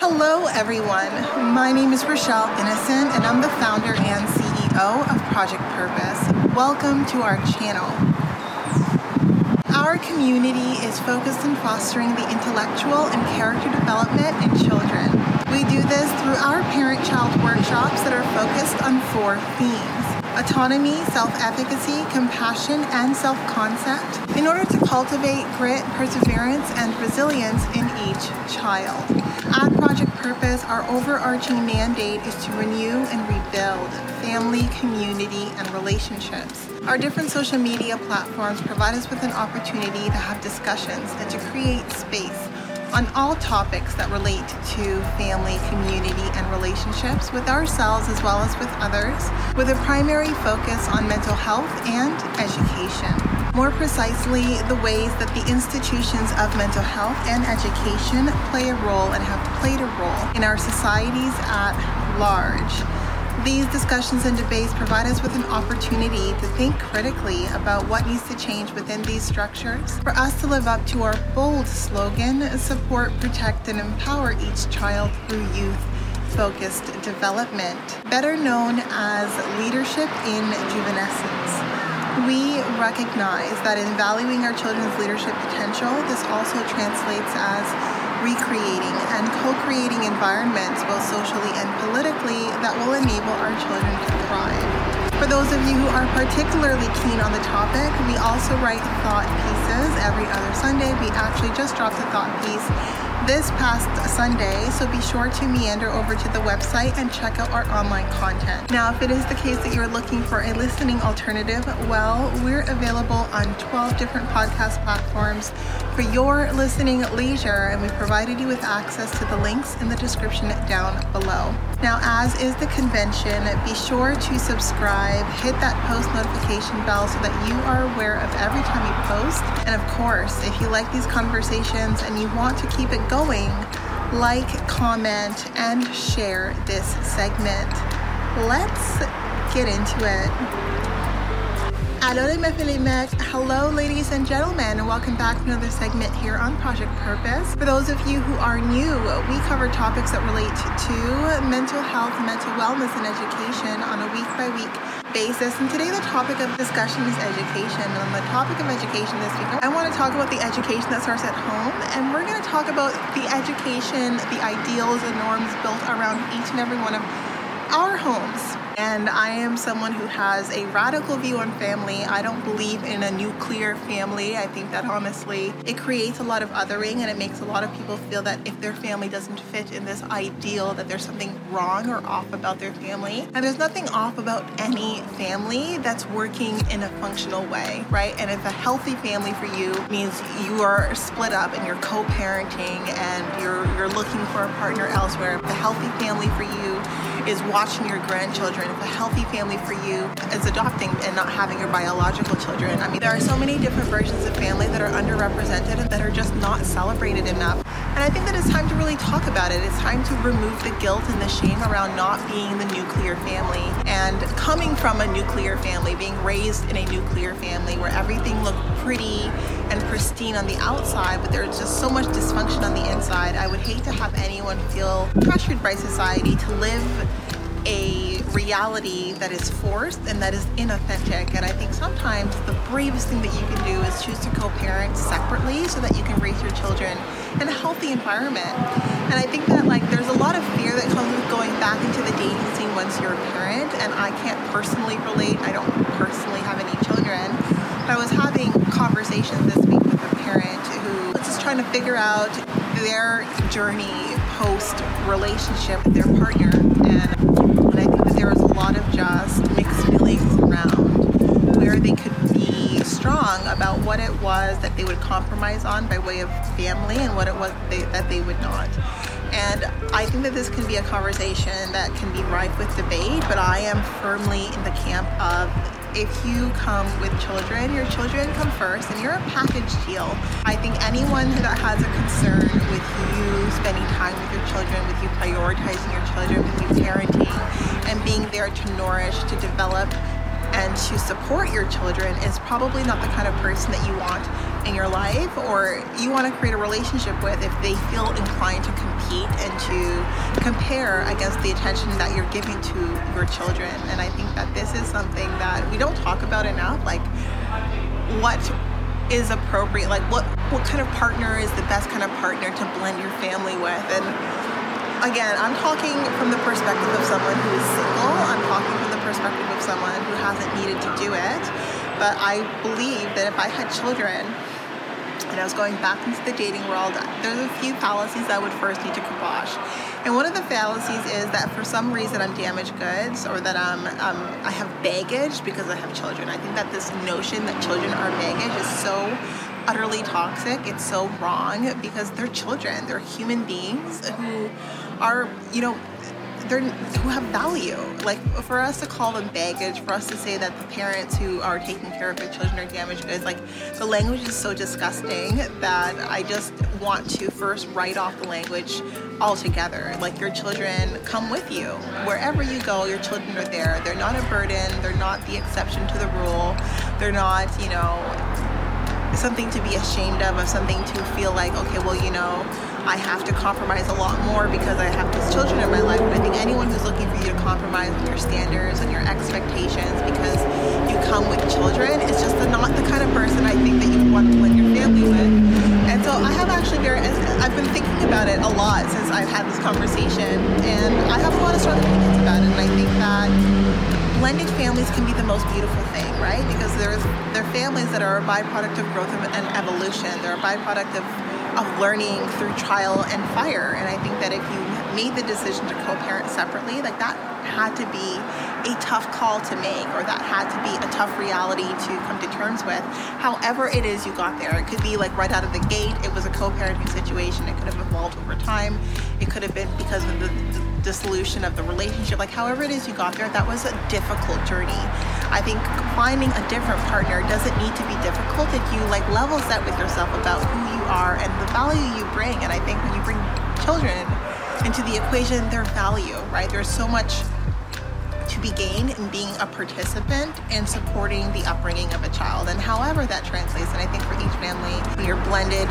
Hello, everyone. My name is Rochelle Innocent, and I'm the founder and CEO of Project Purpose. Welcome to our channel. Our community is focused on fostering the intellectual and character development in children. We do this through our parent child workshops that are focused on four themes autonomy, self efficacy, compassion, and self concept in order to cultivate grit, perseverance, and resilience in each child. At Project Purpose, our overarching mandate is to renew and rebuild family, community, and relationships. Our different social media platforms provide us with an opportunity to have discussions and to create space on all topics that relate to family, community, and relationships with ourselves as well as with others, with a primary focus on mental health and education. More precisely, the ways that the institutions of mental health and education play a role and have played a role in our societies at large. These discussions and debates provide us with an opportunity to think critically about what needs to change within these structures for us to live up to our bold slogan support, protect, and empower each child through youth focused development, better known as leadership in juvenescence. We recognize that in valuing our children's leadership potential, this also translates as recreating and co-creating environments both socially and politically that will enable our children to thrive. For those of you who are particularly keen on the topic, we also write thought pieces every other Sunday. We actually just dropped a thought piece this past Sunday, so be sure to meander over to the website and check out our online content. Now, if it is the case that you're looking for a listening alternative, well, we're available on 12 different podcast platforms for your listening leisure, and we provided you with access to the links in the description down below. Now, as is the convention, be sure to subscribe, hit that post notification bell so that you are aware of every time we post. And of course, if you like these conversations and you want to keep it going, like, comment, and share this segment. Let's get into it. Hello, ladies and gentlemen, and welcome back to another segment here on Project Purpose. For those of you who are new, we cover topics that relate to mental health, mental wellness, and education on a week by week basis. And today, the topic of discussion is education. And on the topic of education this week, I want to talk about the education that starts at home. And we're going to talk about the education, the ideals and norms built around each and every one of our homes. And I am someone who has a radical view on family. I don't believe in a nuclear family. I think that honestly, it creates a lot of othering and it makes a lot of people feel that if their family doesn't fit in this ideal, that there's something wrong or off about their family. And there's nothing off about any family that's working in a functional way, right? And if a healthy family for you means you are split up and you're co-parenting and you're you're looking for a partner elsewhere, the healthy family for you is watching your grandchildren. If a healthy family for you is adopting and not having your biological children. I mean, there are so many different versions of family that are underrepresented and that are just not celebrated enough. And I think that it's time to really talk about it. It's time to remove the guilt and the shame around not being the nuclear family and coming from a nuclear family, being raised in a nuclear family where everything looked pretty and pristine on the outside, but there's just so much dysfunction on the inside. I would hate to have anyone feel pressured by society to live a reality that is forced and that is inauthentic. And I think sometimes the bravest thing that you can do is choose to co parent separately so that you can raise your children in a healthy environment. And I think that like there's a lot of fear that comes with going back into the dating scene once you're a parent. And I can't personally relate, I don't personally have any children. But I was having conversations this week with a parent who was just trying to figure out their journey post relationship with their partner. And, and I think that there was a lot of just mixed feelings around where they could be strong about what it was that they would compromise on by way of family and what it was they, that they would not. And I think that this can be a conversation that can be rife with debate, but I am firmly in the camp of if you come with children, your children come first and you're a package deal. I think anyone that has a concern with you spending time with your children, with you prioritizing your children, with you parenting, and being there to nourish, to develop, and to support your children is probably not the kind of person that you want in your life or you want to create a relationship with if they feel inclined to compete and to compare against the attention that you're giving to your children. And I think that this is something that we don't talk about enough. Like, what is appropriate? Like, what what kind of partner is the best kind of partner to blend your family with? And again, I'm talking from the perspective of someone who is single. I'm talking perspective of someone who hasn't needed to do it. But I believe that if I had children and I was going back into the dating world, there's a few fallacies I would first need to kibosh. And one of the fallacies is that for some reason I'm damaged goods or that I'm, um, I have baggage because I have children. I think that this notion that children are baggage is so utterly toxic. It's so wrong because they're children. They're human beings who are, you know, they're who have value. Like for us to call them baggage, for us to say that the parents who are taking care of their children are damaged goods, like the language is so disgusting that I just want to first write off the language altogether. Like your children come with you wherever you go. Your children are there. They're not a burden. They're not the exception to the rule. They're not, you know, something to be ashamed of, of something to feel like, okay, well, you know I have to compromise a lot more because I have these children in my life. Who's looking for you to compromise with your standards and your expectations because you come with children is just the, not the kind of person I think that you want to blend your family with. And so I have actually very, I've been thinking about it a lot since I've had this conversation, and I have a lot of strong opinions about it. And I think that blended families can be the most beautiful thing, right? Because there's they're families that are a byproduct of growth and evolution. They're a byproduct of of learning through trial and fire. And I think that if you made the decision to co-parent separately, like that had to be a tough call to make, or that had to be a tough reality to come to terms with. However, it is you got there. It could be like right out of the gate, it was a co-parenting situation. It could have evolved over time. It could have been because of the, dissolution of the relationship. Like however it is you got there, that was a difficult journey. I think finding a different partner doesn't need to be difficult if you like level set with yourself about who you are and the value you bring. And I think when you bring children into the equation, their value, right? There's so much to be gained in being a participant and supporting the upbringing of a child. And however that translates, and I think for each family, you're blended,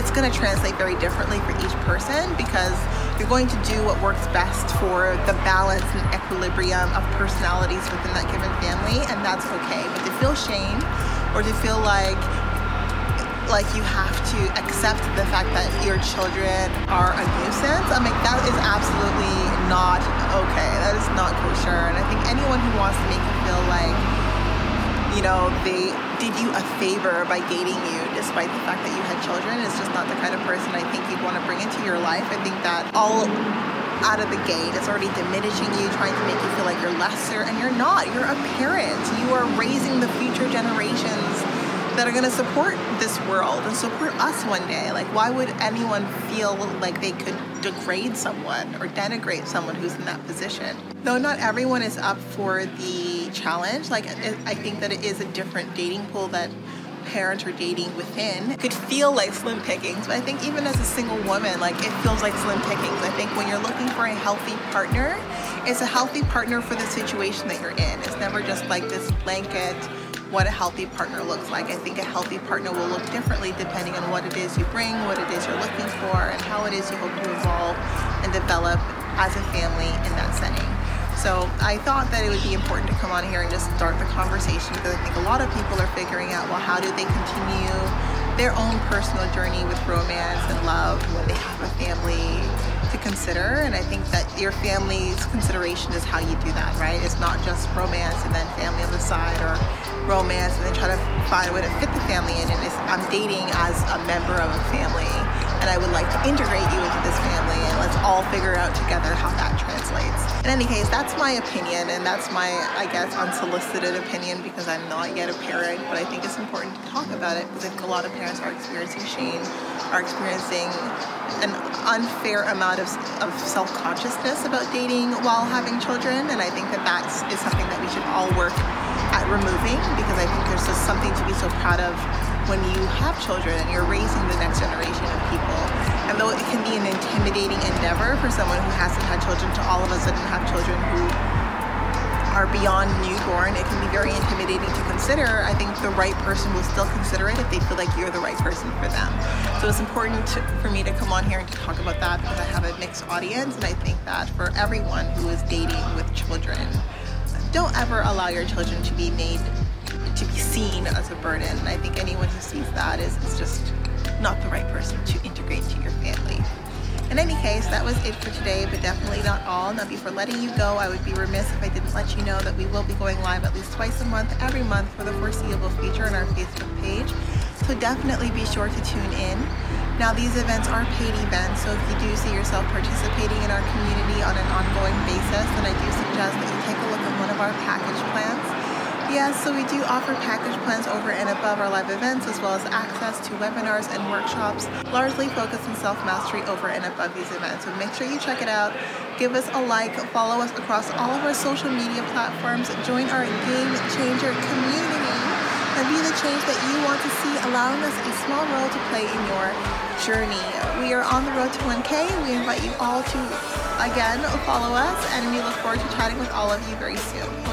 it's going to translate very differently for each person because you're going to do what works best for the balance and equilibrium of personalities within that given family, and that's okay. But to feel shame or to feel like like you have to accept the fact that your children are a nuisance. I mean, that is absolutely not okay. That is not kosher. And I think anyone who wants to make you feel like, you know, they did you a favor by dating you despite the fact that you had children is just not the kind of person I think you'd want to bring into your life. I think that all out of the gate. It's already diminishing you, trying to make you feel like you're lesser, and you're not. You're a parent. You are raising the future generations that are going to support this world and support us one day. Like, why would anyone feel like they could degrade someone or denigrate someone who's in that position? Though not everyone is up for the challenge, like, I think that it is a different dating pool that parents are dating within could feel like slim pickings. But I think even as a single woman, like it feels like slim pickings. I think when you're looking for a healthy partner, it's a healthy partner for the situation that you're in. It's never just like this blanket what a healthy partner looks like. I think a healthy partner will look differently depending on what it is you bring, what it is you're looking for, and how it is you hope to evolve and develop as a family in that setting. So I thought that it would be important to come on here and just start the conversation because I think a lot of people are figuring out, well, how do they continue their own personal journey with romance and love when they have a family to consider. And I think that your family's consideration is how you do that, right? It's not just romance and then family on the side or romance and then try to find a way to fit the family in. And I'm dating as a member of a family, and I would like to integrate you into this family, and let's all figure out together how that translates. In any case, that's my opinion, and that's my, I guess, unsolicited opinion because I'm not yet a parent, but I think it's important to talk about it because I think a lot of parents are experiencing shame, are experiencing an unfair amount of, of self-consciousness about dating while having children, and I think that that is something that we should all work removing because I think there's just something to be so proud of when you have children and you're raising the next generation of people. And though it can be an intimidating endeavor for someone who hasn't had children to all of a sudden have children who are beyond newborn, it can be very intimidating to consider. I think the right person will still consider it if they feel like you're the right person for them. So it's important to, for me to come on here and to talk about that because I have a mixed audience, and I think that for everyone who is dating with children, don't ever allow your children to be made to be seen as a burden. And I think anyone who sees that is, is just not the right person to integrate to your family. In any case, that was it for today, but definitely not all. Now, before letting you go, I would be remiss if I didn't let you know that we will be going live at least twice a month, every month for the foreseeable future on our Facebook page. So definitely be sure to tune in. Now, these events are paid events, so if you do see yourself participating in our community on an ongoing basis, then I do suggest that you take a look at one of our package plans. Yes, so we do offer package plans over and above our live events, as well as access to webinars and workshops, largely focused on self mastery over and above these events. So make sure you check it out. Give us a like, follow us across all of our social media platforms, join our game changer community, and be the change that you want to see, allowing us a small role to play in your journey. We are on the road to 1K. We invite you all to, again, follow us, and we look forward to chatting with all of you very soon.